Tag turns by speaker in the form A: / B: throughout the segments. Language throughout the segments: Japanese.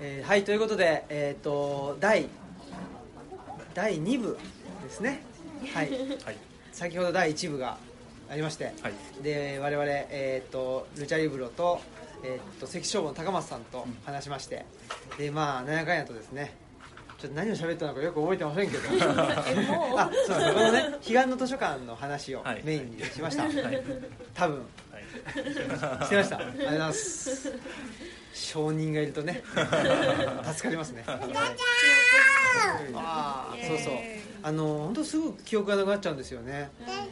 A: えーはいということで、えー、と第第2部ですね。はい。
B: はい。
A: 先ほど第1部がありまして、
B: はい。
A: で我々、えー、とルチャリブロと,、えー、と関消防の高松さんと話しまして、でまあなんやかんやとですねちょっと何を喋ったのかよく覚えてませんけど。あそうこのね彼岸の図書館の話を
B: はい。
A: メインにしました、
B: はい。
A: 多分。
B: はい。
A: してました。ありがとうございます証人がいるとね。助かりますね。ああそうそう。あの本当すぐ記憶がなくなっちゃうんですよね、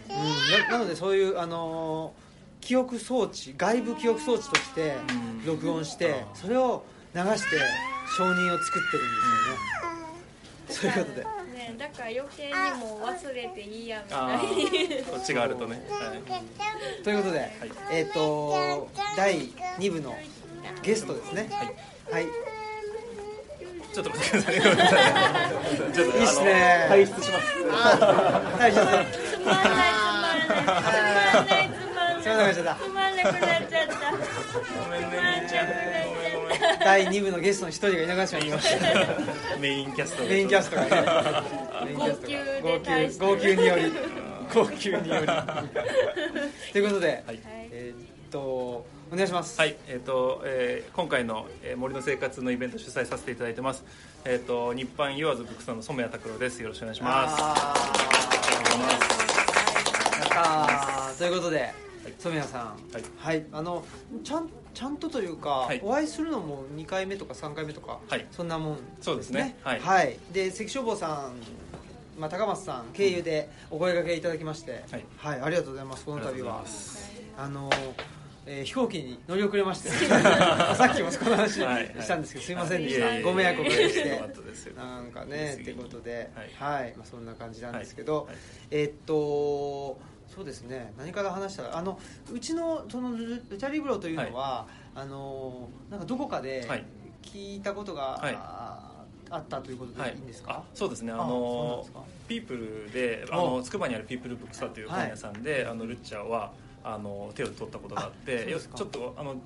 A: うん、ななのでそういうあの記憶装置外部記憶装置として
B: うん。
A: 録音してそれを流して証人を作ってるんですよね。そういうことで。
C: ね、だから余計にもう忘れていいやみた
B: あ
C: いに
B: ー。こっちがあるとね、はい。
A: ということで、えっ、と第2部のゲストですね。はい、
B: ちょっと待ってください。ちょっと
A: いいっすね。
B: 退出します。
A: はいちょっと
C: つまんないつまんないつまんないつまんないつまんなくなっちゃった
A: 第2部のゲストの一人がいなくなってしまいました
B: メインキャストで
A: メインキャストがねメインキャストが号泣号泣により号泣によりということで、
B: はい
A: えーっとお願いします。
B: はい、えっ、と、えー今回の、えー森の生活のイベント主催させていただいてます。えっ、と、日版言わずブックさんの染谷拓郎です。よろしくお願いします。
A: あー。やったー。ということで染谷さん。
B: はい。
A: はい、あのちゃんちゃんとというか、
B: い。
A: お会いするのも2回目とか3回目とか、
B: はい。
A: そんなもん
B: そうですね。はい。
A: で関消防さん、まあ、高松さん経由でお声掛けいただきまして、
B: はい。
A: ありがとうございます。この度は。
B: あ
A: の、えー飛行機に乗り遅れまして。さっきもこの話
B: はい。
A: したんですけど、すいませんでした、ご迷惑をおかけし
B: よ
A: てなんかねってことで。は、
B: はい。い。
A: まあ、そんな感じなんですけど、
B: はい。はい。
A: えーっとそうですね。何から話したらあのうちのそのルルチャリブロというのは、あのなんかどこかで
B: はい。
A: 聞いたことが、
B: はい。
A: ああったということ
B: はい。
A: でいいんですか、
B: あそうですね。あのピープルであ
A: お。
B: のつくばにあるピープルブックスターという本屋さんで、あのルッチャーはあの手を取ったことがあっ
A: あ
B: てちょっとあの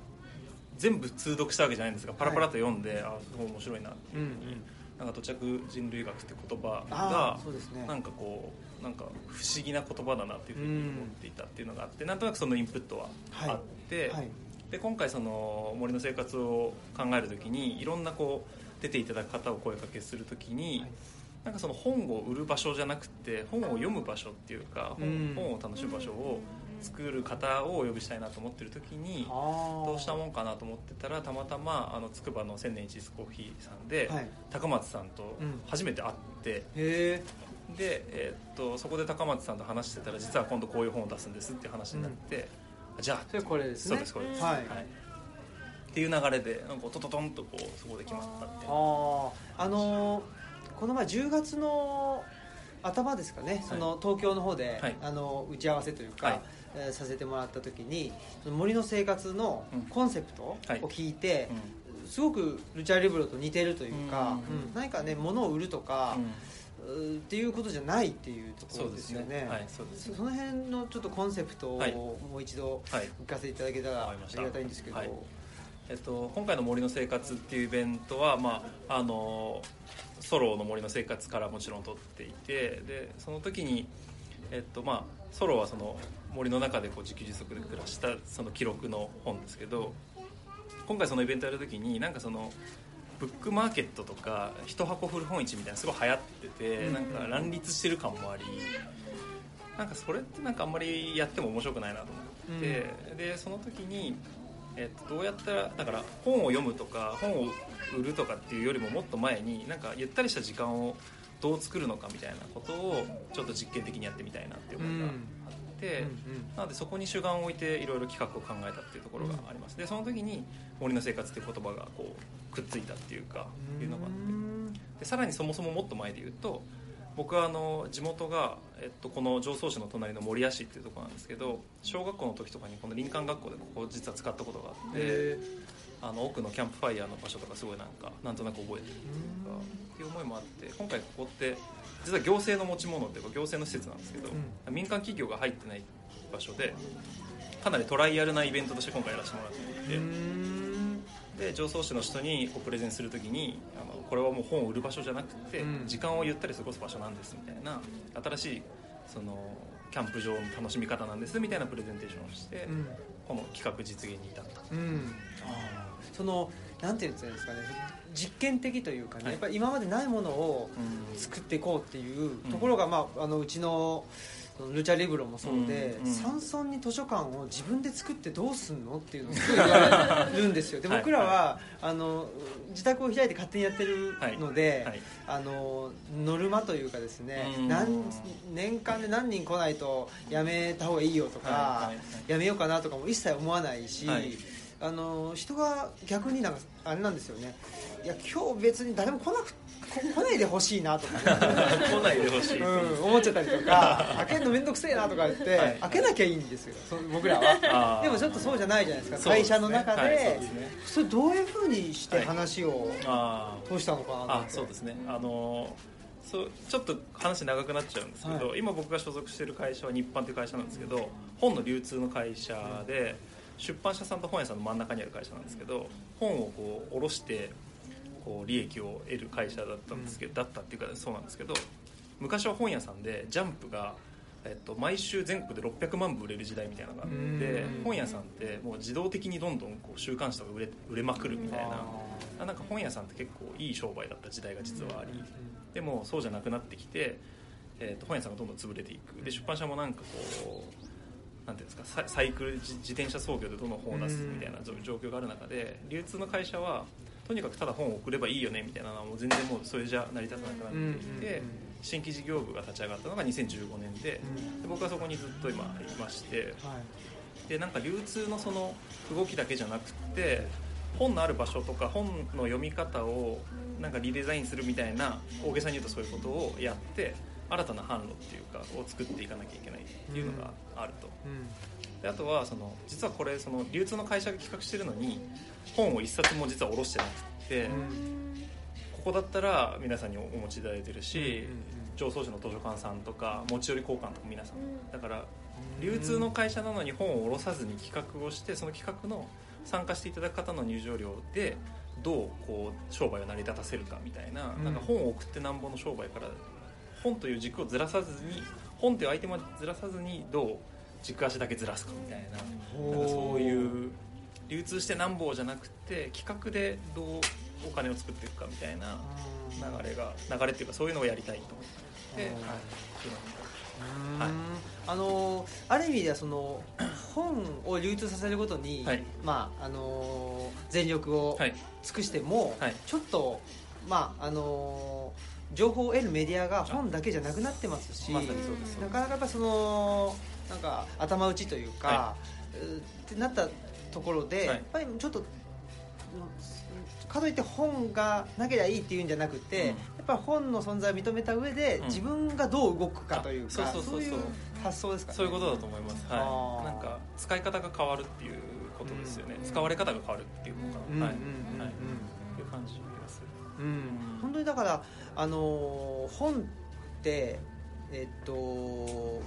B: 全部通読したわけじゃないんですがパラパラと読んで、あすごい面白いなって。いうふう
A: んうん。
B: なんか土着人類学って言葉
A: あ
B: が
A: ーそうですね。
B: なんかこうなんか不思議な言葉だなっていうふうに思っていたっていうのがあって、なんとなくそのインプットはあって、
A: はい。
B: で今回その森の生活を考えるときにいろんなこう出ていただく方を声かけするときに、
A: はい。
B: なんかその本を売る場所じゃなくて本を読む場所っていうか本を楽しむ場所を作る方をお呼びしたいなと思ってるときにど
A: ど
B: うしたもんかなと思ってたらたまたまあの筑波の千年一スコーヒーさんで、
A: はい。
B: 高松さんと
A: うん。
B: 初めて会って、で、えーっとそこで高松さんと話してたら実は今度こういう本を出すんですって話になって、じゃあ
A: それこれですね。
B: そうですこれです、
A: はい。
B: っていう流れでなんかトトトンとこうそこで決まったって
A: あのーこの前10月の頭ですかね、その東京の方で、
B: はい。
A: あの打ち合わせというか、
B: はい。
A: えーさせてもらった時に森の生活の
B: うん。
A: コンセプトを
B: はい。
A: 聞いて、
B: う
A: すごくルチャリブロと似てるというか、何かね物を売るとか、っていうことじゃないっていうところ
B: です
A: よね。
B: ね。はいそ
A: の辺のちょっとコンセプトを
B: はい。
A: もう一度
B: はい。
A: 聞かせていただけたらあ
B: り
A: がたいんですけど、
B: はい。えっと、今回の「森の生活」っていうイベントは、まあ、あのソロの森の生活からもちろん撮っていてでその時に、えっとまあ、ソロはその森の中でこう自給自足で暮らしたその記録の本ですけど今回そのイベントやる時になんかそのブックマーケットとか一箱古本市みたいなのすごい流行ってて、
A: うん
B: なんか乱立してる感もありなんかそれってなんかあんまりやっても面白くないなと思って、でその時に、えっと、どうやったらだから本を読むとか本を売るとかっていうよりももっと前になんかゆったりした時間をどう作るのかみたいなことをちょっと実験的にやってみたいなって思って。
A: うんうん
B: なのでそこに主眼を置いていろいろ企画を考えたっていうところがあります、でその時に「森の生活」っていう言葉がこうくっついたっていうかいうのがあって。でさらにそもそももっと前で言うと僕はあの地元が、えっと、この常総市の隣の守谷市っていうところなんですけど小学校の時とかにこの林間学校でここ実は使ったことがあって
A: へ
B: あの奥のキャンプファイヤーの場所とかすごいなんかなんとなく覚えてるっていうかっていう思いもあって今回ここって実は行政の持ち物っていうか行政の施設なんですけど、民間企業が入ってない場所でかなりトライアルなイベントとして今回やらせてもらっていて、
A: うん。
B: で上層紙の人にこうプレゼンするときにあのこれはもう本を売る場所じゃなくて、
A: うん。
B: 時間をゆったり過ごす場所なんですみたいな新しいそのキャンプ場の楽しみ方なんですみたいなプレゼンテーションをして、
A: うん。
B: この企画実現に至った。
A: うんそのなんていうんですかね実験的というかね、
B: はい。
A: やっぱり今までないものを作っていこうっていうところが、まあ、あのうちのルチャリブロもそうで、
B: うんうん。
A: 山村に図書館を自分で作ってどうすんのっていうのをすごい言われるんですよ。で
B: はい。
A: 僕らは、あの自宅を開いて勝手にやってるので、
B: はい。
A: あのノルマというかですね、
B: うん。
A: 何年間で何人来ないとやめた方がいいよとか、
B: はい。はい。はい。
A: やめようかなとかも一切思わないし、
B: はい
A: あの人が逆になんかあれなんですよね。いや今日別に誰も来なくこ 来ないでほしいなとか、
B: 来ないでほしい、
A: うん、思っちゃったりとか 開けるの面倒くせえなとか言って、
B: はい。
A: 開けなきゃいいんですよ。そ僕らは。でもちょっとそうじゃないじゃないですか。
B: ね。
A: 社の中で,、
B: はい。そうですね。
A: それどういうふうにして話を通したのかなと
B: そうですね。あのそうちょっと話長くなっちゃうんですけど、
A: はい。
B: 今僕が所属している会社は日販という会社なんですけど本の流通の会社で、出版社さんと本屋さんの真ん中にある会社なんですけど本をこう卸してこう利益を得る会社だったんですけど、だったっていうかそうなんですけど昔は本屋さんでジャンプが、えっと、毎週全国で600万部売れる時代みたいなのがあって
A: うん。
B: 本屋さんってもう自動的にどんどんこう週刊誌とか売れ売れまくるみたいな。あなんか本屋さんって結構いい商売だった時代が実はあり、でもそうじゃなくなってきて、えー、と本屋さんがどんどん潰れていく。で出版社もなんかこうなんていうんですかササイクル自自転車操業でどんどん本を出すみたいな状状況がある中で流通の会社はとにかくただ本を送ればいいよねみたいなのはもう全然もうそれじゃ成り立たなくなっていて、新規事業部が立ち上がったのが2015年でで僕はそこにずっと今い。まして
A: はい。
B: でなんか流通のその動きだけじゃなくて本のある場所とか本の読み方をなんかリデザインするみたいな大げさに言うとそういうことをやって新たな販路っていうかを作っていかなきゃいけないっていうのがあると、であとはその実はこれその流通の会社が企画してるのに本を一冊も実は卸してなくって、ここだったら皆さんにお持ちいただいてるし、上層市の図書館さんとか持ち寄り交換とか皆さん。だから流通の会社なのに本を卸さずに企画をしてその企画の参加していただく方の入場料でどうこう商売を成り立たせるかみたいな,、
A: うん。
B: なんか本を送ってなんぼの商売から本という軸をずらさずに本というアイテムをずらさずにどう軸足だけずらすかみたいななんかそういう流通してなんぼじゃなくて企画でどうお金を作っていくかみたいな流れが流れっていうかそういうのをやりたいと思って、
A: うん
B: はい。
A: うんあのある意味ではその本を流通させることに、
B: はい。
A: まああの全力を
B: はい。
A: 尽くしても、
B: はい。
A: ちょっとまああの情報を得るメディアが本だけじゃなくなってますし、なかなかやっぱそのなんか頭打ちというか、
B: は
A: うってなったところで、
B: はい。
A: やっぱりちょっとかといって本がなければいいっていうんじゃなくて、
B: うん。
A: やっぱ本の存在を認めた上で、
B: うん。
A: 自分がどう動くかというか
B: あそうそうそう。そう
A: いう発想ですかね。
B: そういうことだと思います、
A: あ
B: は
A: ー。
B: い、なんか使い方が変わるっていうことですよね、
C: うん。
B: 使われ方が変わるっていうのかな、はい、はい、う
A: ん。本当にだから、あのー本ってえっと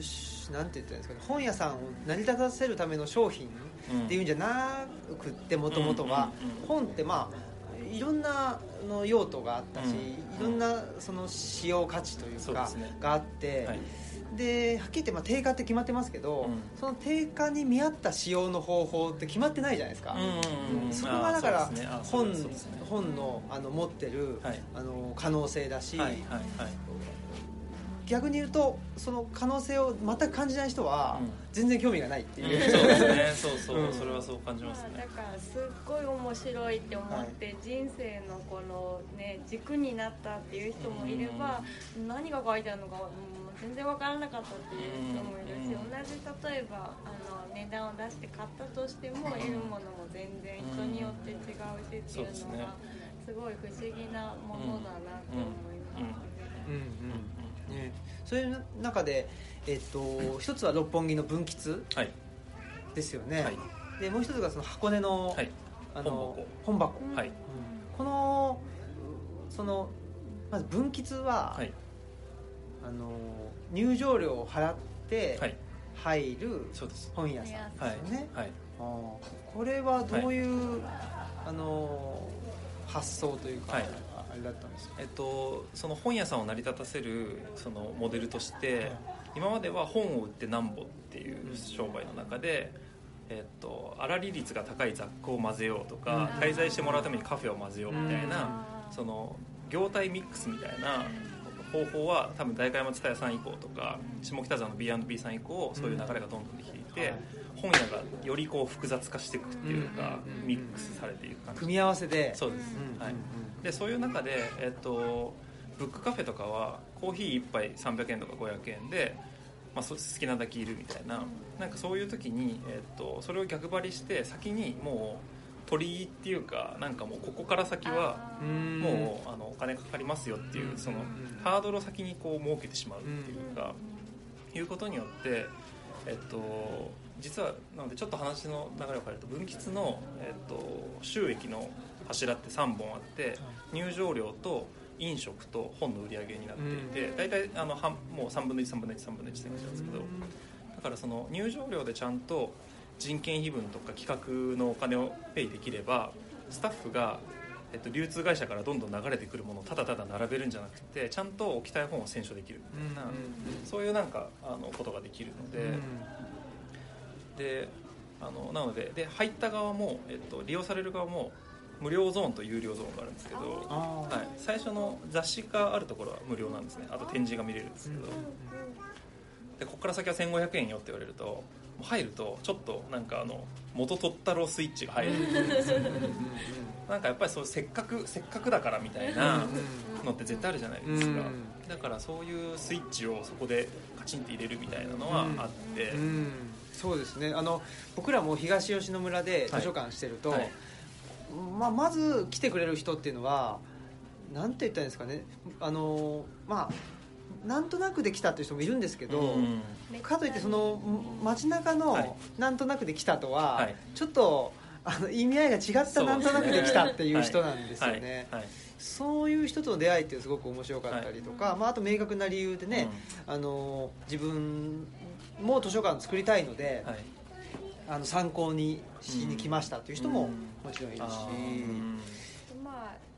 A: しなんて言ったらいいんですかね本屋さんを成り立たせるための商品っていうんじゃなくってもともとは本ってまあいろんなの用途があったし、
B: うん。
A: いろんなその使用価値というかがあって、
B: はい
A: ではっきり言ってまあ定価って決まってますけど、
B: うん。
A: その定価に見合った使用の方法って決まってないじゃないですか、
B: うんうんうん
A: そこがだから本
B: そうですね。
A: 本のあの持ってる、
B: はい。
A: あの可能性だし、
B: はいはいはい。
A: 逆に言うとその可能性を全く感じない人は
B: うん。
A: 全然興味がないっていう、
B: そうですね。そうそう、
A: うん。
B: それはそう感じ
C: ま
B: すね。
C: だからすっごい面白いって思って、人生のこのね軸になったっていう人もいれば、何が書いてあるのか、うん、全然わからなかったっていう人もいるし、
B: うん。
C: 同じ例えばあの値段を出して買ったとしても、得るものも全然人によって違うしっていうのがすごい不思議なものだなと思います。
A: うんうんね、そういう中で、えっと 一つは六本木の分吉
B: はい。
A: ですよね、
B: はい。
A: でもう一つがその箱根の,、
B: はい。
A: あの
B: 本
A: 本箱。このそのまず分吉は、
B: はい
A: あの入場料を払って
B: はい。
A: 入る本屋さんですよね、
B: はい。
A: あーこれはどういうあの発想というか、
B: はい。
A: あれだったんですか？
B: えっと、その本屋さんを成り立たせるそのモデルとして今までは本を売ってなんぼっていう商売の中で、えっと、粗利率が高い雑貨を混ぜようとか、
C: うん。
B: 滞在してもらうためにカフェを混ぜようみたいな、その業態ミックスみたいな方法は多分代官山蔦屋さん以降とか下北沢の B&B さん以降そういう流れがどんどんできていて、
A: はい
B: 本屋がよりこう複雑化していくっていうか、
A: うん
B: ミックスされていく感じ。
A: 組み合わせで。
B: そうです、
A: うん
B: はい
A: うん。
B: でそういう中で、えっと、ブックカフェとかはコーヒー1杯300円とか500円で、まあ、そ好きなだけいるみたいな。なんかそういう時に、えっと、それを逆張りして先にもう取りっていうかなんかもうここから先は
A: うん
B: もうあのお金かかりますよっていうその
A: うん
B: ハードルを先にこう設けてしまうっていうかいうことによって、えっと、実はなのでちょっと話の流れを変えると分吉の、えっと、収益の柱って3本あって入場料と飲食と本の売り上げになっていて、
C: うん。
B: 大体あの半もう3分の13分の13分の1って感じなんですけどだからその入場料でちゃんと人件費分とか企画のお金をペイできればスタッフが、えっと、流通会社からどんどん流れてくるものをただただ並べるんじゃなくてちゃんと置きたい本を選書できる。みたいな、そういうなんかあのことができるので。であのなのでで入った側も、えっと、利用される側も無料ゾーンと有料ゾーンがあるんですけど、はい、最初の雑誌があるところは無料なんですね。あと展示が見れるんですけど、でここから先は1500円よって言われると入るとちょっとなんかあの元取ったろスイッチが入る。なんかやっぱりそうせっかくせっかくだからみたいなのって絶対あるじゃないですか、
A: うん。
B: だからそういうスイッチをそこでカチンって入れるみたいなのはあって、
A: うん。そうですね。あの僕らも東吉野村で図書館してると、
B: はい。
A: まあ、まず来てくれる人っていうのはなんて言ったらいいんですかね。あのまあなんとなくで来たっていう人もいるんですけど、
B: うん。
A: かといってその街中
B: はい。
A: のなんとなくで来たとは、
B: はい。
A: ちょっとあの意味合いが違ったなんとなくで来たっていう人なんですよね。
B: はい。はい。
A: そういう人との出会いってすごく面白かったりとか、まあ、あと明確な理由でね、あの自分も図書館作りたいので、
B: はい。
A: あの参考にしに来ましたという人ももちろんいるし、
B: うん
C: まあ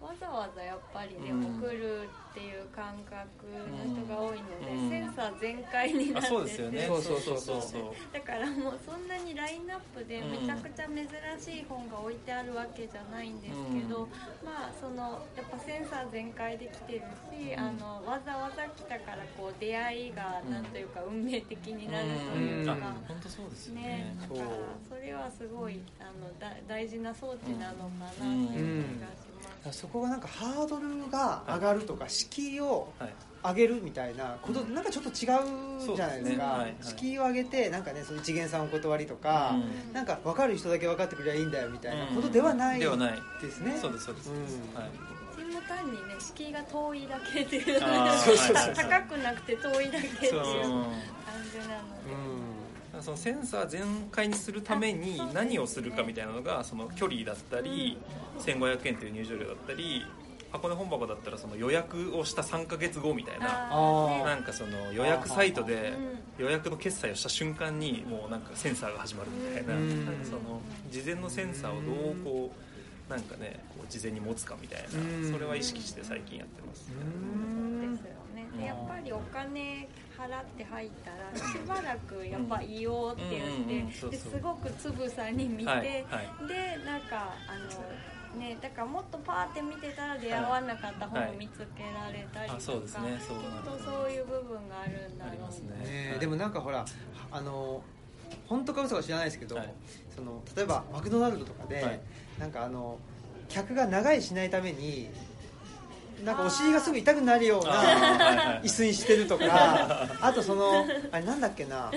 C: わざわざやっぱりね、
B: うん。
C: 送るっていう感覚の人が多いので、
B: うん。
C: センサー全開にな
B: あ
C: ってて。
B: そうですよね。
A: そうそうそう
B: そう
C: だからもうそんなにラインナップでめちゃくちゃ珍しい本が置いてあるわけじゃないんですけど、
B: うん。
C: まあそのやっぱセンサー全開で来てるし、
B: うん。
C: あのわざわざ来たからこう出会いがなんというか運命的になるというか。
B: あ本当そうですよ
C: ね。
B: ね、
C: だからそれはすごいあのだ大事な装置なのかなっていう気がします。
A: そこがなんかハードルが上がるとか敷居を
B: はい。
A: 上げるみたいなこと、なんかちょっと違うじゃないですか。
B: そうですね。はい。はい。
A: 敷居を上げてなんかねその一元さんお断りとか、
B: うん。
A: なんか分かる人だけ分かってくればいいんだよみたいなことではない
B: ではない。
A: ですね。
B: そうですそうです、
A: うん
B: はい、
C: 単にね敷居が遠いだけっていう
B: あー
A: そうそうそう
C: た高くなくて遠いだけっていう
B: そう。
C: 感じなので。
A: うん
B: そのセンサー全開にするために何をするかみたいなのがその距離だったり1500円という入場料だったり箱根本箱だったらその予約をした3ヶ月後みたいななんかその予約サイトで
C: う
B: 予約の決済をした瞬間にもうなんかセンサーが始まるみたいな
A: うん。
B: なんかその事前のセンサーをどうこうなんかねこう事前に持つかみたい
A: うん。
B: なそれは意識して最近やってます。
C: ですよね。でやっぱりお金払って入ったらしばらくやっぱいようって言ってですごくつぶさに見て、
B: はいはい。
C: でなんかあのねだからもっとパーって見てたら出会わなかった本を見つけられたりとか、
B: あそうですね。そう
C: きっとそういう部分があるんだろう
B: ね
A: ね
B: はい
A: でもなんかほらあの本当か嘘か知らないですけど、
B: はい。
A: その例えばマクドナルドとかで、
B: はい。
A: なんかあの客が長居しないためになんかお尻がすぐ痛くなるような椅子にしてるとか あとそのあれなんだっけな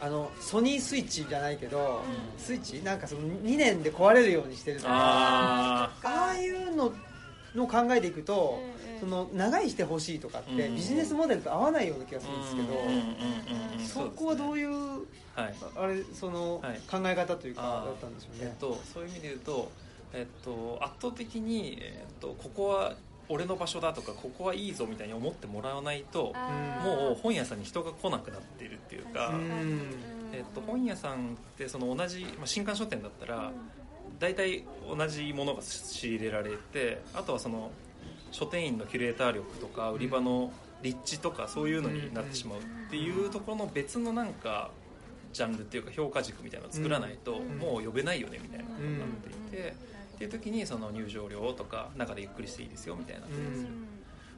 A: あのソニースイッチじゃないけど、スイッチ？なんかその2年で壊れるようにしてるとか。
B: あ
A: ああいうのの考えていくと、
C: うんうん。
A: その長居してほしいとかって、
B: うん
A: ビジネスモデルと合わないような気がするんですけど、
B: うんうんうんうん
A: そこはどう
B: う
A: いう
B: はい。
A: あれその
B: はい。
A: 考え方というかだったんでしょうね。
B: えっと、そういう意味で言うと、えっと、圧倒的に、えっと、ここは俺の場所だとかここはいいぞみたいに思ってもらわないともう本屋さんに人が来なくなっているっていうか、
A: うん。
B: えっと、本屋さんってその同じ、まあ、新刊書店だったら、大体同じものが仕入れられてあとはその書店員のキュレーター力とか売り場の立地とかそういうのになってしまうっていうところの別のなんかジャンルっていうか評価軸みたいなのを作らないともう呼べないよねみたいなことになっていてっていう時にその入場料とか中でゆっくりしていいですよみたいな。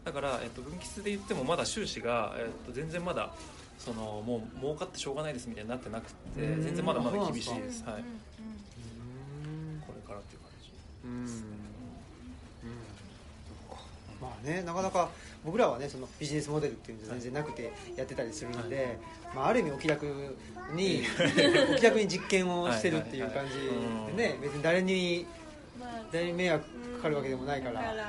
B: だから、えっと、分岐数で言ってもまだ収支が、えっと、全然まだそのもう儲かってしょうがないですみたいになってなくて
A: うん。
B: 全然まだまだ厳しいです、はい、
A: うん。
B: これからっていう感じ
A: うん。うん。まあねなかなか僕らはねそのビジネスモデルっていうの全然なくてやってたりするので、まあ、ある意味お気楽に お気楽に実験をしてるっていう感じでね別に誰に
C: まあ
A: 誰に迷惑かかるわけでもないから。
C: だから、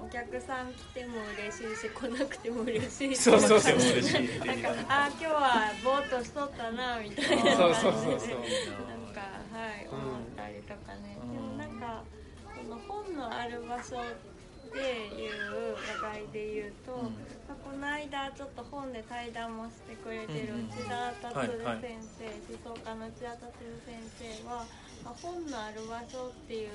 C: うん、お客さん来ても嬉しいし来なくても嬉しい。し
A: そうそうそう
B: 嬉しいって
C: なんかあ今日はぼーっとしとったなみたいな
A: そう
C: 感じで。
A: そうそうそう
C: なんかはい
A: うん
C: 思ったりとかね、
B: うん。
C: でもなんかその本のある場所でいう話題で言うと、
B: うん。
C: まあこの間ちょっと本で対談もしてくれてる内田達
B: はいはい
C: 先生、思想家の内田達先生は、まあ、本のある場所っていう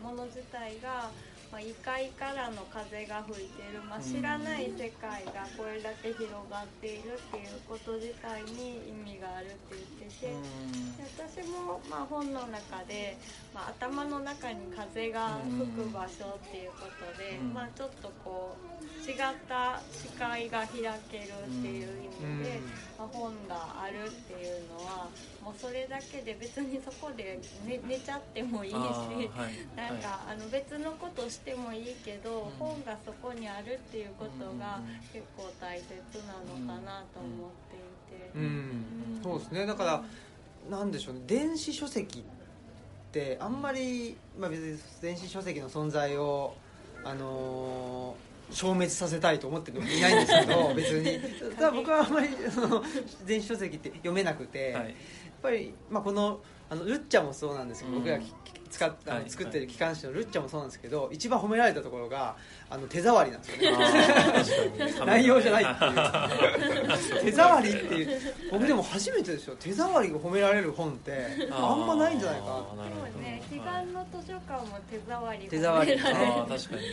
C: もの自体が、まあ、異界からの風が吹いてる、まあ、知らない世界がこれだけ広がっているっていうこと自体に意味があるって言ってて。で私も、まあ、本の中で、まあ、頭の中に風が吹く場所っていうことで、
B: うん。
C: まあ、ちょっとこう違った視界が開けるっていう意味で、まあ、本があるっていうのはもうそれだけで別にそこで寝寝ちゃってもいいし。
B: はい。
C: なんか、あの別のことしてもいいけど、
B: うん。
C: 本がそこにあるっていうことが
B: うん。
C: 結構大切なのかなと思っていて。
A: うん。そうですね。だからなんでしょうね。電子書籍ってあんまり、まあ、別に電子書籍の存在をあのー消滅させたいと思ってるのいないんですけど 別に。ただ僕はあんまりその電子書籍って読めなくて、
B: はい。
A: やっぱり、まあ、このあのルッチャもそうなんですけど、
B: うん。
A: 僕がき使っあの
B: はい
A: 作ってる機関誌のルッチャもそうなんですけど一番褒められたところがあの手触りなんですよね。内容じゃないっていう。手触りっていう。僕でも初めてですよ。手触りが褒められる本ってあんまないんじゃないかな。
C: そうね、彼岸の図書館も手触り。
A: 手触り。
C: 褒められる。
B: あー確かに、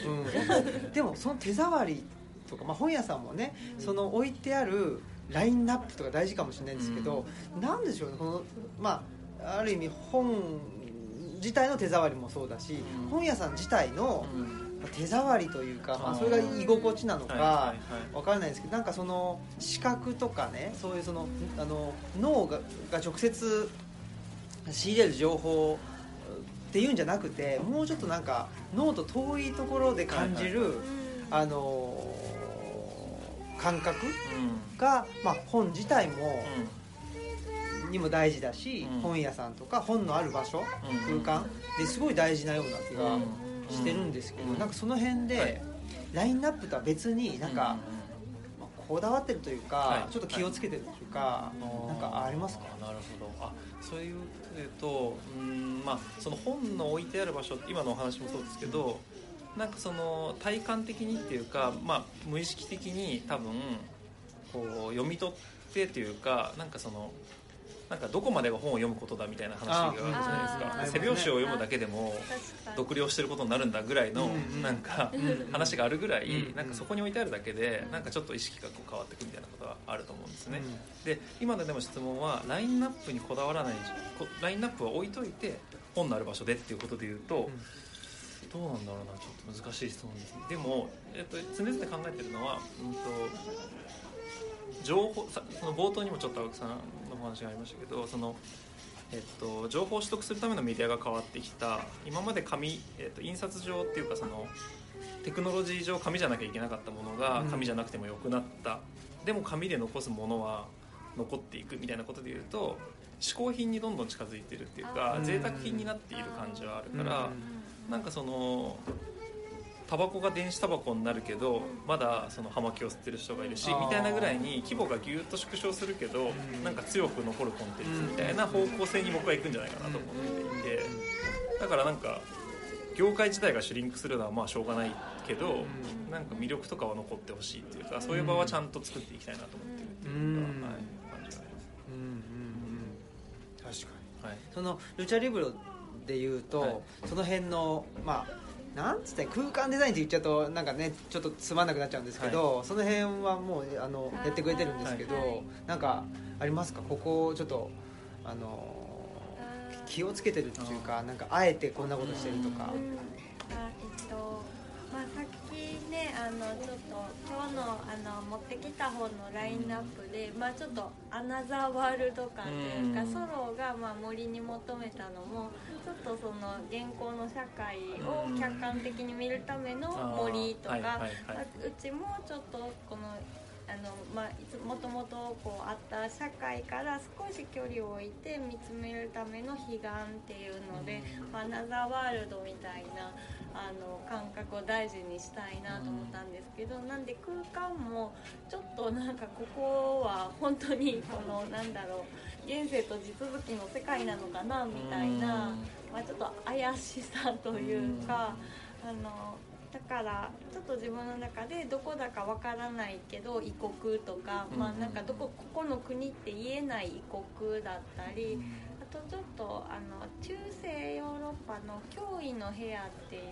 A: うん、でもその手触りとか、まあ、本屋さんもねその置いてあるラインナップとか大事かもしれないんですけど、なんでしょうね。この、まあ、ある意味本自体の手触りもそうだし、
B: うん。
A: 本屋さん自体の
B: うん。
A: 手触りというか、まあ、それが居心地なのか、
B: はいはいはい
A: わからないですけどなんかその視覚とかねそういうそのあの脳がが直接仕入れる情報っていうんじゃなくてもうちょっとなんか脳と遠いところで感じる、
C: うん
A: あの感覚
B: うん。
A: が、まあ、本自体も、
B: う
A: にも大事だし、
B: うん。
A: 本屋さんとか本のある場所、
B: うん。
A: 空間ですごい大事なような気が
B: うん。
A: してるんですけど、
B: うん。
A: なんかその辺で、
B: はい。
A: ラインナップとは別になんか、
B: うん
A: まあこだわってるというか、
B: はい。
A: ちょっと気をつけてるというか、なんかありますか？
B: なるほど。あそういうとうんまあその本の置いてある場所今のお話もそうですけどなんかその体感的にっていうか、まあ、無意識的に多分こう読み取ってというかなんかそのなんかどこまでが本を読むことだみたいな話があるじゃないですか。背表紙を読むだけでも読了してることになるんだぐらいのなんか
A: ん
B: 話があるぐらい
A: うん
B: なんかそこに置いてあるだけでなんかちょっと意識がこう変わってくみたいなことはあると思うんですね。で今のでも質問はラインナップにこだわらないこラインナップは置いといて本のある場所でっていうことで言うと、どうなんだろうなちょっと難しい質問ですね。でも、えっと、常々考えてるのは、うん、と情報さその冒頭にもちょっと青木さんのお話がありましたけどその、えっと、情報を取得するためのメディアが変わってきた今まで紙、えっと、印刷上っていうかそのテクノロジー上紙じゃなきゃいけなかったものが
A: うん。
B: 紙じゃなくてもよくなった、でも紙で残すものは残っていくみたいなことでいうと嗜好品にどんどん近づいてるっていうか贅沢品になっている感じはあるから、
A: うん。
B: なんかそのタバコが電子タバコになるけどまだその葉巻を吸ってる人がいるしみたいなぐらいに規模がぎゅっと縮小するけど
A: うん。
B: なんか強く残るコンテンツみたいな方向性に僕は行くんじゃないかなと思っていて。だからなんか業界自体がシュリンクするのはまあしょうがないけどなんか魅力とかは残ってほしいっていうかそういう場はちゃんと作っていきたいなと思ってるっていうか、
A: うん。
B: はい、感じがあり
A: うんうんうん。確かに。
B: ます。はい。
A: そのルチャリブロでいうと、
B: はい。
A: その辺のまあなんつって空間デザインって言っちゃうとなんかねちょっとつまんなくなっちゃうんですけど、その辺はもうあのやってくれてるんですけど、
C: はい。
A: なんかありますか？ここちょっとあの気をつけてるっていうかなんかあえてこんなことしてるとか。
C: えっとまあさあのちょっと今日のあの持ってきた本のラインナップで、まあちょっとアナザーワールド感というか、
B: うん
C: ソロがまあ森に求めたのもちょっとその現行の社会を客観的に見るための森とか、うちもちょっとこのあの、まあ、いつもともとこうあった社会から少し距離を置いて見つめるための彼岸っていうので、まあアナザーワールドみたいなあの感覚を大事にしたいなと思ったんですけど、なんで空間もちょっとなんかここは本当にこのなんだろう現世と地続きの世界なのかなみたいな、まあ、ちょっと怪しさというか。あのだからちょっと自分の中でどこだかわからないけど異国とか、まあなんかどこここの国って言えない異国だったりあとちょっとあの中世ヨーロッパの脅威の部屋っていう、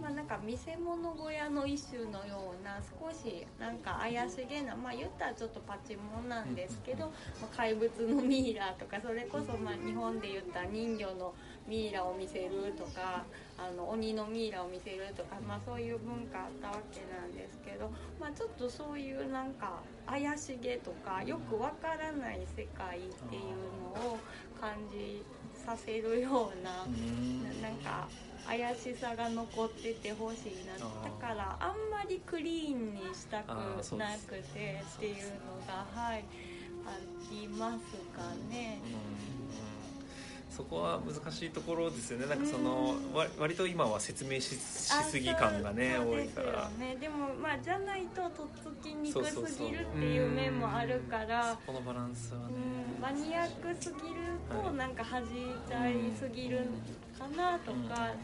C: まあなんか見せ物小屋の一種のような少しなんか怪しげなまあ言ったらちょっとパチモンなんですけど、まあ怪物のミイラとかそれこそまあ日本で言った人魚のミイラを見せるとかあの鬼のミイラを見せるとか、まあ、そういう文化あったわけなんですけど、まあ、ちょっとそういうなんか怪しげとかよくわからない世界っていうのを感じさせるような。ななんか怪しさが残っててほしいなだからあんまりクリーンにしたくなくてっていうのがはいありますかね。
B: そこは難しいところですよね。なんかそのわ割と今は説明ししすぎ感がね多いから。
C: ね、でもまあじゃないととっつきにくすぎるっていう面もあるから
B: そこのバランスはね。
C: うん。マニアックすぎるとなんか弾いちゃいすぎるかなとか、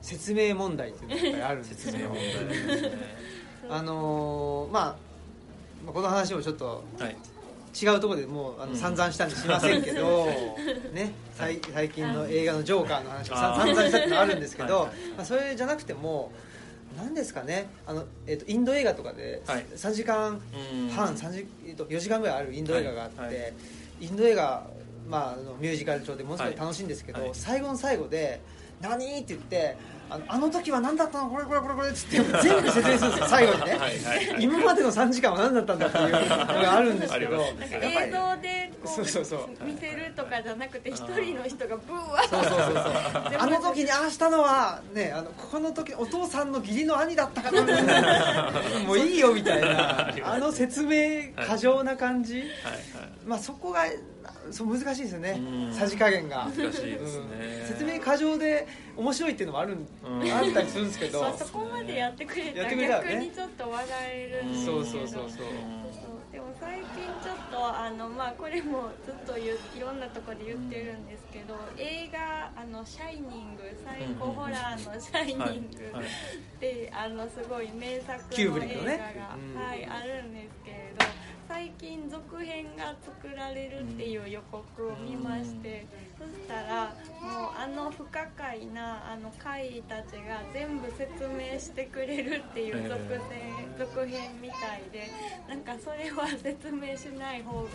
A: 説明問題っていうのがやっぱりあるんです
B: 説明
A: よ
B: 問題ですね
A: あのーまあまあこの話もちょっと
B: はい。
A: 違うところでもうあの
B: うん
A: 散々したんでしませんけど、ね、最最近の映画の「ジョーカー」の話をさ
B: あー
A: 散々したってのあるんですけど、
B: はい。はい
A: まあ、それじゃなくても何ですかねあの、えっとインド映画とかで
B: はい。
A: 3時間
B: うん。
A: 半、3時えっと4時間ぐらいあるインド映画があって、
B: はい。はい。
A: インド映画、まあ、ミュージカル調でものすごい楽しいんですけど、
B: はい
A: 最後の最後で「何?」って言ってあの「あの時は何だったの？これこれこれこれ」っつって全部説明するんですよ最後にね。
B: はいはいはい。
A: 今までの3時間は何だったんだっていうのがあるんですけど。
C: 映像でこ
A: そうそうそう。
C: 見せるとかじゃなくて一人の人がブワー。
A: そうそうそうそう。あの時にああしたのはねあのここの時お父さんの義理の兄だったかな。みたいなもういいよみたいな。あの説明過剰な感じ、
B: はいはい。
A: まあそこがそう難しいですよね。
B: うん。
A: さじ加減が。
B: 難しいですね。
A: うん。説明過剰で面白いっていうのもあるん
B: うん。
A: あったりするんですけど。
C: まあ、そこまでやってくれたら逆にちょっと笑えるんで。すけど
A: そうそうそうそう。
C: そう。でも最近ちょっとあの、まあ、これもずっといろんなところで言ってるんですけど映画「あのシャイニング」サイコホラーの「シャイニング」
B: はいはい
C: ってあのすごい名作の映画が、
A: ね。うん
C: はい、あるんですけれど最近続編が作られるっていう予告を見まして、そしたらもうあの不可解なあの怪異たちが全部説明してくれるっていう続編,、続編みたいでなんかそれは説明しない方が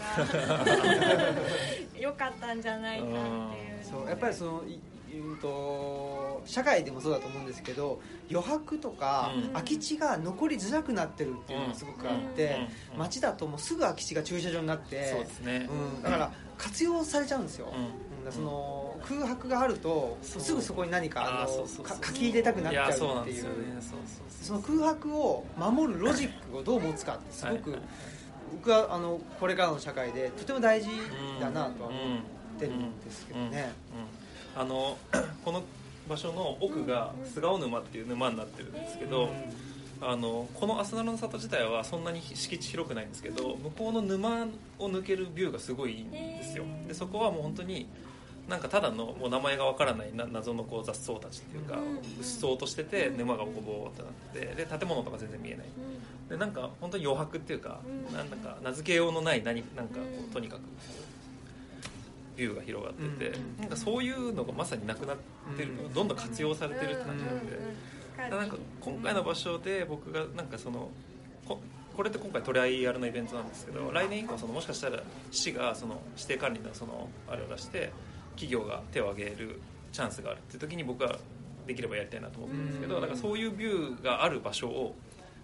C: 良かったんじゃないかっていう
A: そうやっぱりそのいうんと社会でもそうだと思うんですけど余白とか
B: うん。
A: 空き地が残りづらくなってるっていうのがすごくあって
B: うん。
A: 街だともうすぐ空き地が駐車場になって
B: そうですね。
A: うん、だから活用されちゃうんですよ、
B: うん。
A: うん。その空白があるとすぐそこに何かあ書き入れたくなっちゃ
B: う
A: うっていう。
B: そ
A: の空白を守るロジックをどう持つかってすごく、僕はあのこれからの社会でとても大事だなとは思ってるんですけどね、
B: うんあの この場所の奥が菅生沼っていう沼になってるんですけど、あのこの朝ナの里自体はそんなに敷地広くないんですけど向こうの沼を抜けるビューがすごいいいんですよ。でそこはもう本当になんかただのもう名前がわからないな謎のこう雑草たちっていうか
C: う
B: っそうとしてて沼がボコボコってなってで建物とか全然見えない。でなんか本当に余白っていうか、
C: うん。
B: なんだか名付けようのない何なんかこうとにかくビューが広がってて、
A: うん
B: なんかそういうのがまさになくなってる、
A: うん
B: どんどん活用されてるって感じなんで、
C: うん。
B: なんか今回の場所で僕がなんかそのここれって今回トライアルのイベントなんですけど来年以降そのもしかしたら市がその指定管理のそのあれを出して企業が手を挙げるチャンスがあるっていう時に僕はできればやりたいなと思ってるんですけど
A: うん
B: だからそういうビューがある場所を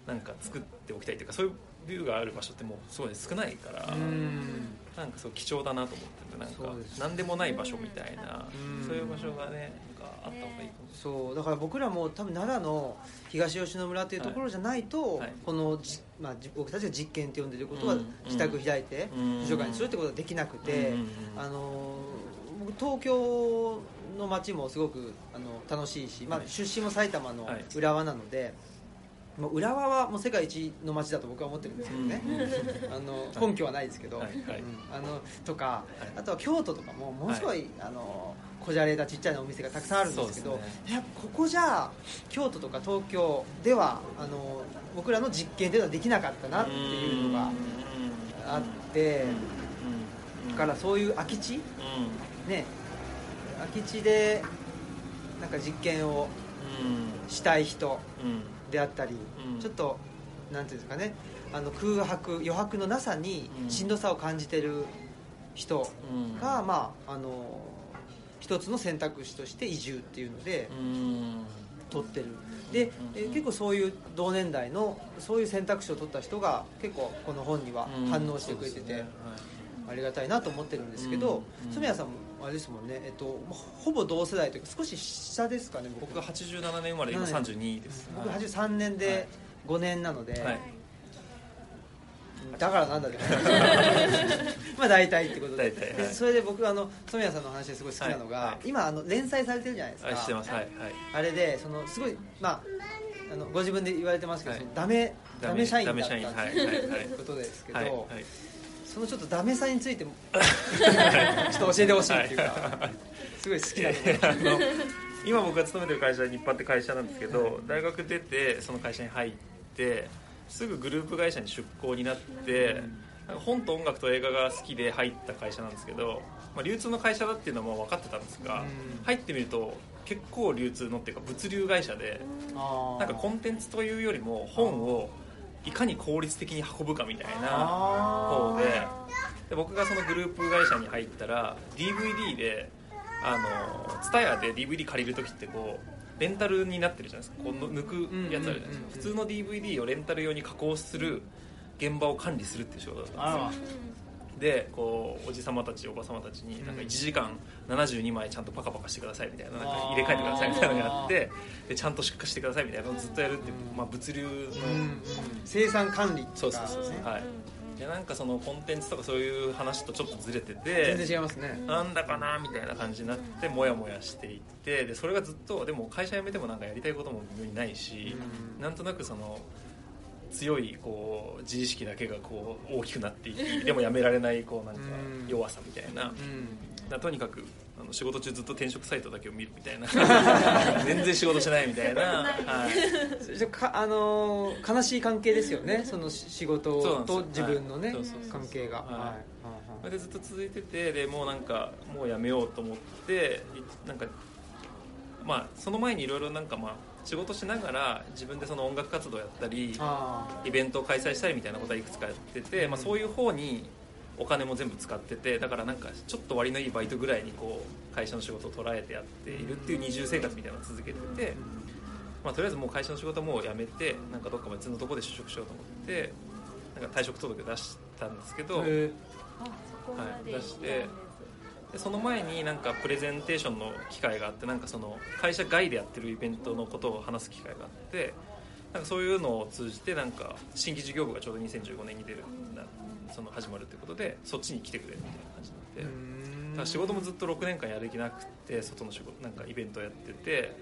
B: なんか作っておきたいというかそういうビューがある場所ってもうすごい少ないから
A: うん
B: なんかそう貴重だなと思っててなんか何でもない場所みたいな
A: うん。
B: そういう場所がねなんかあった方がいいかも。しれない。
A: そうだから僕らも多分奈良の東吉野村っていうところじゃないと、
B: はい。
A: このじ、まあ、じ僕たちが実験って呼んでることは
B: うん。
A: 自宅開いて
B: うん。
A: 図書館にするってことはできなくて、あの僕東京の街もすごくあの楽しいし、まあ
B: は、い。
A: 出身も埼玉の
B: はい。
A: 浦和なので、もう浦和はもう世界一の街だと僕は思ってるんですけどね、あの根拠はないですけど、
B: はい。はい。
A: うん。あのとか、
B: はい。
A: あとは京都とかもものすごい、あのこじゃれたちっちゃいお店がたくさんあるんですけど
B: そうです
A: やっぱここじゃ京都とか東京ではあの僕らの実験っていうのはできなかったなっていうのがあってだからそういう空き地ね空き地でなんか実験をしたい人であったり、
B: うん。
A: ちょっとなんていうんですかねあの空白余白のなさに
B: うん。
A: しんどさを感じてる人が、まああの一つの選択肢として移住っていうので取ってる。で、
B: うん。
A: え結構そういう同年代のそういう選択肢を取った人が結構この本には反応してくれてて、ありがたいなと思ってるんですけど
B: うん。
A: 染谷さんもあれですもんね、えっと、ほぼ同世代というか少し下ですかね僕。
B: 僕が87年生まれ今32です。
A: 僕
B: はい
A: 83年で5年なので、
B: はい。
A: だからなんだけど まあ大体ってことで。
B: 大体はい。
A: でそれで僕あの染谷さんの話ですごい好きなのが、
B: はい。はい。
A: 今あの連載されてるじゃないですか、
B: はいしてます。はい。はい。
A: あれでそのすごいまああのご自分で言われてますけど、
B: はい。
A: ダメダメ社員だったって
B: ダメ社員。はい。はい。はい。
A: い。うことですけど、そのちょっとダメさについても ちょっと教えてほしいっていうか、
B: はい。
A: すごい好きなの
B: えーあの今僕が勤めてる会社は日販って会社なんですけど大学出てその会社に入ってすぐグループ会社に出向になって本と音楽と映画が好きで入った会社なんですけど、まあ、流通の会社だっていうのはもう分かってたんですが
A: うん。
B: 入ってみると結構流通のっていうか物流会社でなんかコンテンツというよりも本をいかに効率的に運ぶかみたいな
A: あ
B: 方でで僕がそのグループ会社に入ったら DVD であの TSUTAYA で DVD 借りる時ってこうレンタルになってるじゃないですか。こう抜くやつあるじゃないですか。普通の DVD をレンタル用に加工する現場を管理するっていう仕事だったんですよ。
A: あ
B: でこうおじさまたちおばさまたちになんか1時間72枚ちゃんとパカパカしてくださいみたいななんか入れ替えてくださいみたいなのをやってでちゃんと出荷してくださいみたいなのをずっとやるっていう、まあ、物流の、
A: 生産管理
B: そうそうそうそう、
A: ね
B: はい。でなんかそのコンテンツとかそういう話とちょっとずれて
A: 全
B: て
A: 然違いますね。
B: なんだかなみたいな感じになってモヤモヤしていってでそれがずっとでも会社辞めてもなんかやりたいことも微妙にないし、
A: うん。
B: なんとなくその強いこう自意識だけがこう大きくなっていきでもやめられないこうなんか
A: うん。
B: 弱さみたいな、
A: う
B: とにかくあの仕事中ずっと転職サイトだけを見るみたいな。全然仕事しないみたいな、はい、
A: あかあのー悲しい関係ですよね。そのし仕事と自分のね、関係が、
B: はい。でずっと続いててでもうなんかもうやめようと思っていなんかまあその前にいろいろなんかまあ仕事しながら自分でその音楽活動やったり
A: あ
B: イベントを開催したりみたいなことはいくつかやってて、まあ、そういう方にお金も全部使っててだからなんかちょっと割のいいバイトぐらいにこう会社の仕事を捉えてやっているっていう二重生活みたいなのを続けてて、まあ、とりあえずもう会社の仕事はもう辞めてなんかどっか別のところで就職しようと思ってなんか退職届出したんですけど、
A: あへ
C: あそこま
B: でその前になんかプレゼンテーションの機会があってなんかその会社外でやってるイベントのことを話す機会があってなんかそういうのを通じてなんか新規事業部がちょうど2015年に出るなその始まるということでそっちに来てくれみたいな感じになって。
A: うん
B: だから仕事もずっと6年間やる気なくて外の仕事なんかイベントをやってて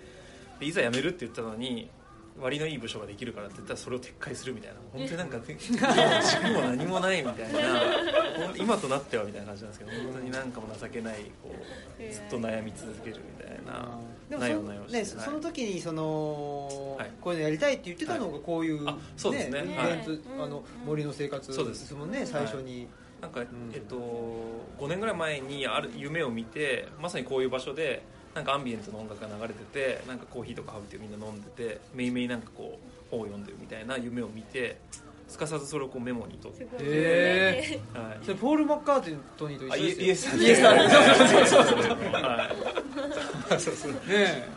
B: でいざ辞めるって言ったのに割のいい部署ができるからって言ったらそれを撤回するみたいな。本当になんか 軸も何もないみたいな。今となってはみたいな感じなんですけど本当になんかも情けないこうずっと悩み続けるみたいな。
A: でもそ,、
B: なよして、
A: ね、そその時にその、
B: はい。
A: こういうのやりたいって言ってたのがこういう、
B: あそうですね。
A: あの森の生活
B: そうです。
A: もんね最初に。
B: なんか、
A: ん。
B: えっと、5年ぐらい前にある夢を見てまさにこういう場所でなんかアンビエントの音楽が流れててなんかコーヒーとかハブティーをみんな飲んでてめいめいなんかこう本を読んでるみたいな夢を見てすかさずそれをこうメモに取って、
C: すごい
A: へ
B: はい。
A: それポール・マッカートニーと
B: あ
A: 一緒ですよ。
B: イエス。
A: イエス。そうそうそうそう。
B: はい。そうそう
A: ね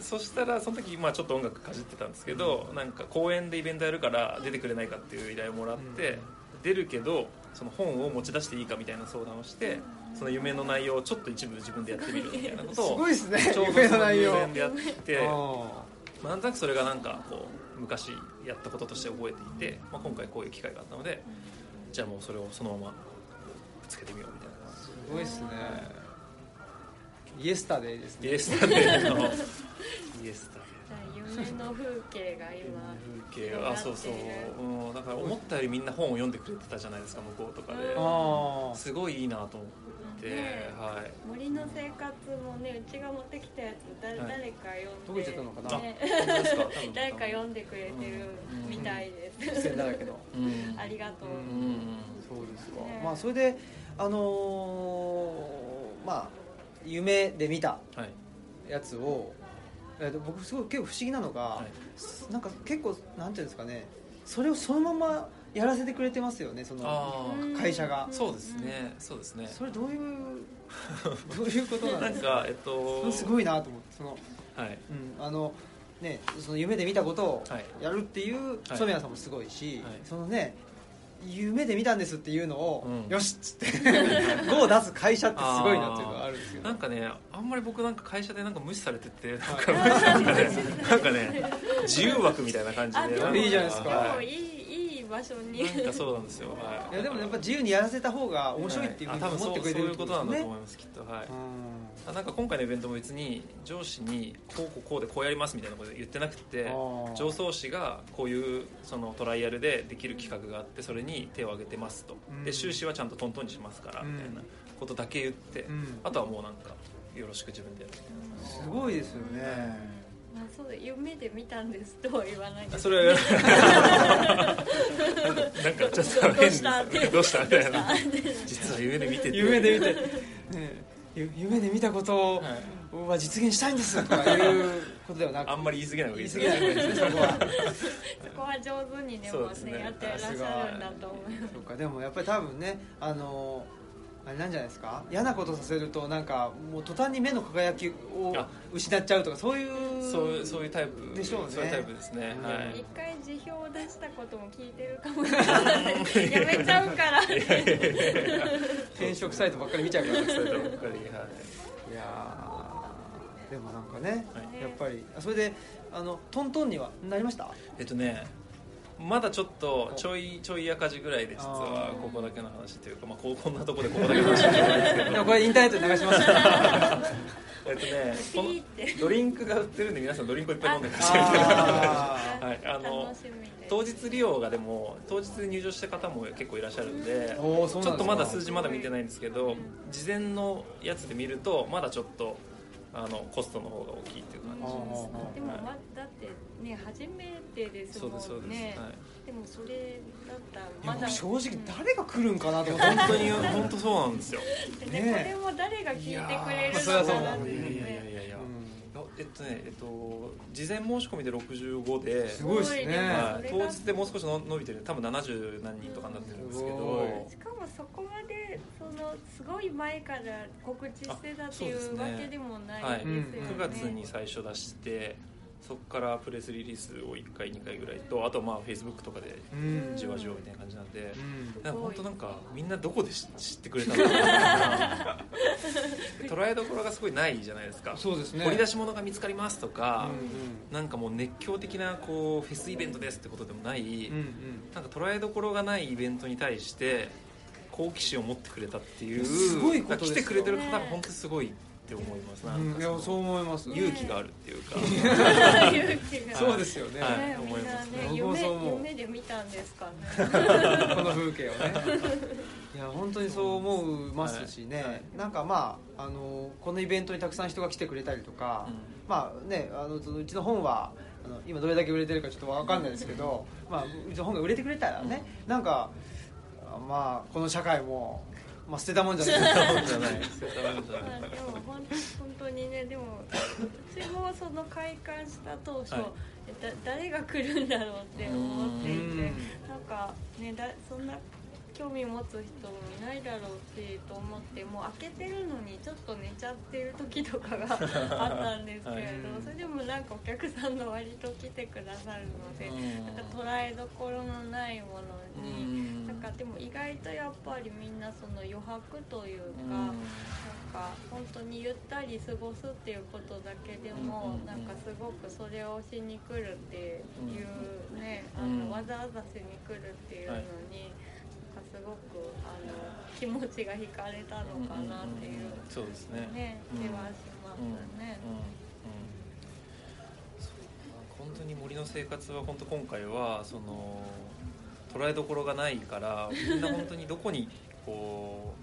B: そしたらその時まあちょっと音楽かじってたんですけどなんか公演でイベントやるから出てくれないかっていう依頼をもらって、出るけどその本を持ち出していいかみたいな相談をしてその夢の内容をちょっと一部自分でやってみるみたいなこ
A: す
B: とを
A: ごいですね。
B: ちょうど
A: 夢
B: その
A: の内容。
B: 偶然でやって、
A: あ
B: まあ、なんとなくそれがなんかこう昔やったこととして覚えていて、まあ、今回こういう機会があったのでじゃあもうそれをそのままぶつけてみようみたいな。
A: ーすごいですね。イエスタデイですね。
B: イエスタデーの。イエスタデー
C: 夢の風景が今
B: 風景があそうそう、うん、だから思ったよりみんな本を読んでくれてたじゃないですか向こうとかで。
A: ああ
B: すごいいいなと思って、
C: ね
B: はい。
C: 森の生活もねうちが持ってきたやつ誰,、
B: はい。
C: 誰か読んで
A: どこ行っちゃったのかな？
C: ね。誰か読んでくれてるみたいです、ありがとう、
B: うん。うん。
A: そうですか、
C: ね
A: まあそれであのーまあ夢で見た
B: はい。
A: やつを、えっと僕すごい結構不思議なのが、
B: はい。
A: なんか結構なんていうんですかね。それをそのままやらせてくれてますよねその会社が。
B: あそうですねそうですね。
A: それどういう どういうことな
B: なんん
A: ですか？
B: かえっと
A: すごいなと思ってその、
B: はい。
A: うん、あのねその夢で見たことを
B: はい。
A: やるっていう
B: はい。
A: 染谷さんもすごいし、
B: はい。
A: そのね夢で見たんですっていうのを、
B: うん。
A: よしっつって 5を出す会社ってすごいなっていうのがあるんですけど
B: なんかねあんまり僕なんか会社でなんか無視されててなんかなんかねなんかね自由枠みたいな感じで。
A: いいじゃないですか。
B: はい。
C: いいいい場所に。
B: なんかそうなんですよ、はい。
A: いやでもやっぱ自由にやらせた方が面白いっていうふうに
B: は多分
A: 思ってくれてる
B: そうそういうことなんだと
A: ね
B: 思いますきっと。はい。
A: うん。
B: あなんか今回のイベントも別に上司にこうこうこうでこうやりますみたいなこと言ってなくて上層司がこういうそのトライアルでできる企画があってそれに手を挙げてますと。
A: うん。
B: で収支はちゃんとトントンにしますから
A: うん。
B: みたいなことだけ言って
A: うん。
B: あとはもうなんかよろしく自分でやる
A: すごいですよね
C: まあそうだ夢で見たんですとは言わない
B: それは なんかちょっと変です
C: どうした？
B: どうした？みたいな。実は夢で見てて。
A: 夢で見て、ね、ゆ夢で見たこと
B: はい。
A: は実現したいんですとかいうことではなく。
B: あんまり言い過ぎない方がいい
A: 言い
B: ですね。
A: 過ぎないですねそこは。
C: そこは上手にねもう
B: ね
C: ね。やってらっしゃるんだと思います
A: そうかでもやっぱり多分ねあのあれなんじゃないですか？嫌なことさせるとなんかもう途端に目の輝きを
B: あ
A: 失っちゃうとかそういう
B: そうそういうタイプ。
A: でしょうね。
B: そういうタイプですね、
A: うん。
B: はい
C: 一回辞表を出したことも聞いてるかもしれないやめちゃうから。
A: 転職サイトばっかり見ちゃうから。
B: それでばっかりはい。
A: いやーでもなんかね、
B: はい
A: やっぱりあそれであのトントンにはなりました
B: えっとねまだちょっとちょいちょい赤字ぐらいで実はここだけの話というか、まあ、こうこんなとこでここだけの話じゃないですけど。
A: でもこれインターネットに流しますよ。
B: えっとねこのドリンクが売ってるんで皆さんドリンクをいっぱい飲んでくださいみたいな。
A: あ
B: はいあの当日利用がでも当日入場した方も結構いらっしゃるんでちょっとまだ数字まだ見てないんですけど事前のやつで見るとまだちょっとあのコストの方が大きいっていう感じ
A: あー
C: でも、ま、だってね初めてですも
B: そうですそうんです、
C: ね
B: はい
C: でもそれだったらまだ。
A: 僕正直誰が来るんかなと思って。
B: 本当に本当そうなんですよ。
C: で
A: ね
C: これも誰が聞いてくれるのかなって。
B: いやいやいやい
C: ね
B: やいや
A: うん
B: えっとねえっと事前申し込みで65です
A: ごいですね。
B: はい、当日でもう少しの伸びてる。多分70何人とかになってるんですけ
A: すご
B: ど
C: しかもそこまでそのすごい前から告知してたってい
B: う
C: わけでもない
B: はい、
C: ですよね、
B: 9月に最初出してそこからプレスリリースを1回2回ぐらいとあとまあフェイスブックとかで
A: うん。
B: じわじわみたいな感じなんで、
A: うん。
B: なんか本当なんかみんなどこで知知ってくれたのか 捉えどころがすごいないじゃないですか。
A: そうですね。
B: 掘り出し物が見つかりますとか
A: う、ん。
B: なんかもう熱狂的なこうフェスイベントですってことでもない、
A: うんうん。
B: なんか捉えどころがないイベントに対して好奇心を持ってくれたっていう
A: すごいことですよ
B: 来てくれてる方が本当にすごいって思います、なんか
A: そう思います。
B: 勇気があるっていうか、
C: 勇気が
A: そうですよね、
B: はい
C: ね
B: 思います
C: みんなね夢夢で見たんですかね。
A: この風景をね。いや本当にそう思いますしね、
B: はいはい。
A: なんかまああのこのイベントにたくさん人が来てくれたりとか、まあねあのそのうちの本はあの今どれだけ売れてるかちょっとわかんないですけど、まあ、うちの本が売れてくれたらね、なんかまあこの社会も、まあ、捨てたもんじゃない。
B: 捨てたもんじゃない。
C: でも本当にねでもうちもその開館した当初、
B: はい。
C: えだ誰が来るんだろうって思っていて
A: うん。
C: なんかねだそんな興味持つ人もいないだろうしと思ってもう開けてるのにちょっと寝ちゃってる時とかがあったんですけれど、
B: は い
C: それでもなんかお客さんが割と来てくださるので、
B: うん
C: なんか捉えどころのないものに。
B: うん。
C: なんかでも意外とやっぱりみんなその余白という
B: うん。
C: か、なんか本当にゆったり過ごすっていうことだけでも、
B: うん。
C: なんかすごくそれをしに来るっていうね、
B: うん。
C: あのわざわざしに来るっていうのに、すごくあの気持ちが惹かれたのかなっていう、
B: そうですね。
C: ね
B: うん。
C: 気はしますね。
B: うん。うん。そう本当に森の生活は本当今回はその捉えどころがないからみんな本当にどこにこ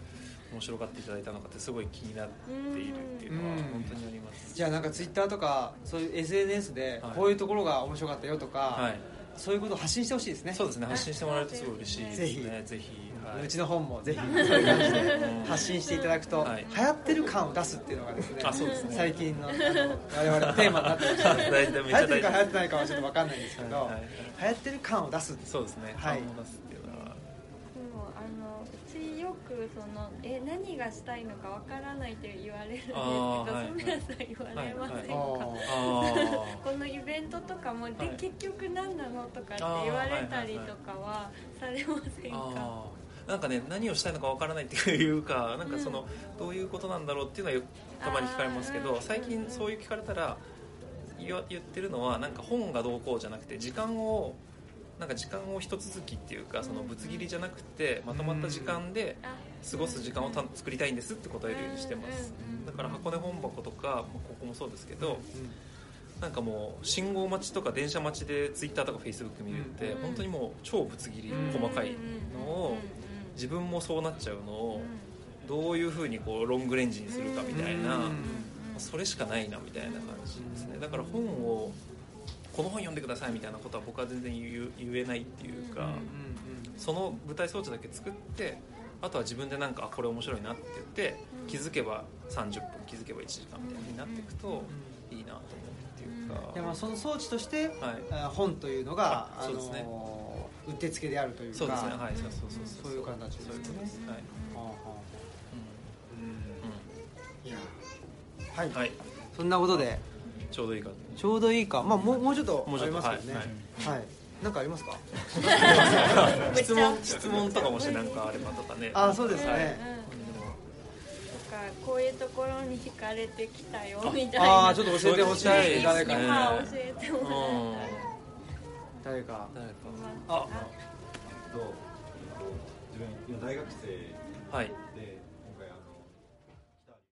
B: う 面白がっていただいたのかってすごい気になっているっていうのは
A: うん。
B: 本当にあります。
A: じゃあなんかツイッターとかそういう SNS で
B: はい。
A: こういうところが面白かったよとか、
B: はい、
A: そういうことを発信してほしいですね。
B: そうですね。発信してもらえるとすごい嬉しいですね。
A: ぜひ。
B: ぜひ、はい。う
A: ちの本もぜひそういう感じで
B: うん
A: 発信していただくと、
B: はい。
A: 流行ってる感を出すっていうのがですね
B: あそうですね。
A: 最近の あの我々のテーマになってまし 流行ってるか流行ってないかはちょっと分かんないんですけど、
B: はい。はい。はい
A: 流行ってる感を出す。
B: そうですね。
A: はい。
B: 顔を出すっていうのは
C: でもあのうちよくそのえ何がしたいのかわからないって言われるんですけど、染谷さん言われませんか、
B: あ
C: このイベントとかも、で
B: はい。
C: 結局何なのとかって言われたりとかはされませんか、
B: なんかね何をしたいのかわからないっていうか なんかその、どういうことなんだろうっていうのはよたまに聞かれますけど最近そういう聞かれたら言ってるのはなんか本がどうこうじゃなくて時間をなんか時間を一続きっていうかそのぶつ切りじゃなくてまとまった時間で
C: あ。
B: 過ごす時間をた作りたいんですって答えるようにしてます。だから箱根本箱とかまあここもそうですけどなんかもう信号待ちとか電車待ちでツイッターとかフェイスブック見るって
C: うん
B: 本当にもう超ぶつ切り
C: うん
B: 細かいのを自分もそうなっちゃうのをどういうふうにこうロングレンジにするかみたいな
A: うん
B: それしかないなみたいな感じですね。だから本をこの本読んでくださいみたいなことは僕は全然言えないっていうか
C: うん
A: うん
B: その舞台装置だけ作ってあとは自分でなんかあこれ面白いなって言って
C: うん。
B: 気づけば30分気づけば1時間みたいになっていくといいなと思うっていうか。
A: でまあその装置として、
B: はい。
A: あ本というのがあ
B: あそうですね。
A: のうってつけであるというか
B: そうですね。はいそうそうそう
A: そう。いう形ですね。
B: そういうことです。はい。
A: はあはあ
B: う
A: いや。はい、
B: んはい。
A: そんなことで
B: ちょうどいいか
A: ちょうどいいか。まあもうもうちょっとあ
B: もうちょっと
A: りますけどね。
B: はい
A: はい、なんかありますか？
B: 質問質問とかもしなんかあればとかね。
A: あそうですね、
C: うん。うこういうところに惹かれてきたよみたいな。
A: ああちょっと教えてほしい。誰か
B: ね。
C: 今教えてもら
B: うん
C: え
A: 誰か。
B: 誰か。
A: あ
D: と自分今大学生。
B: はい。
D: で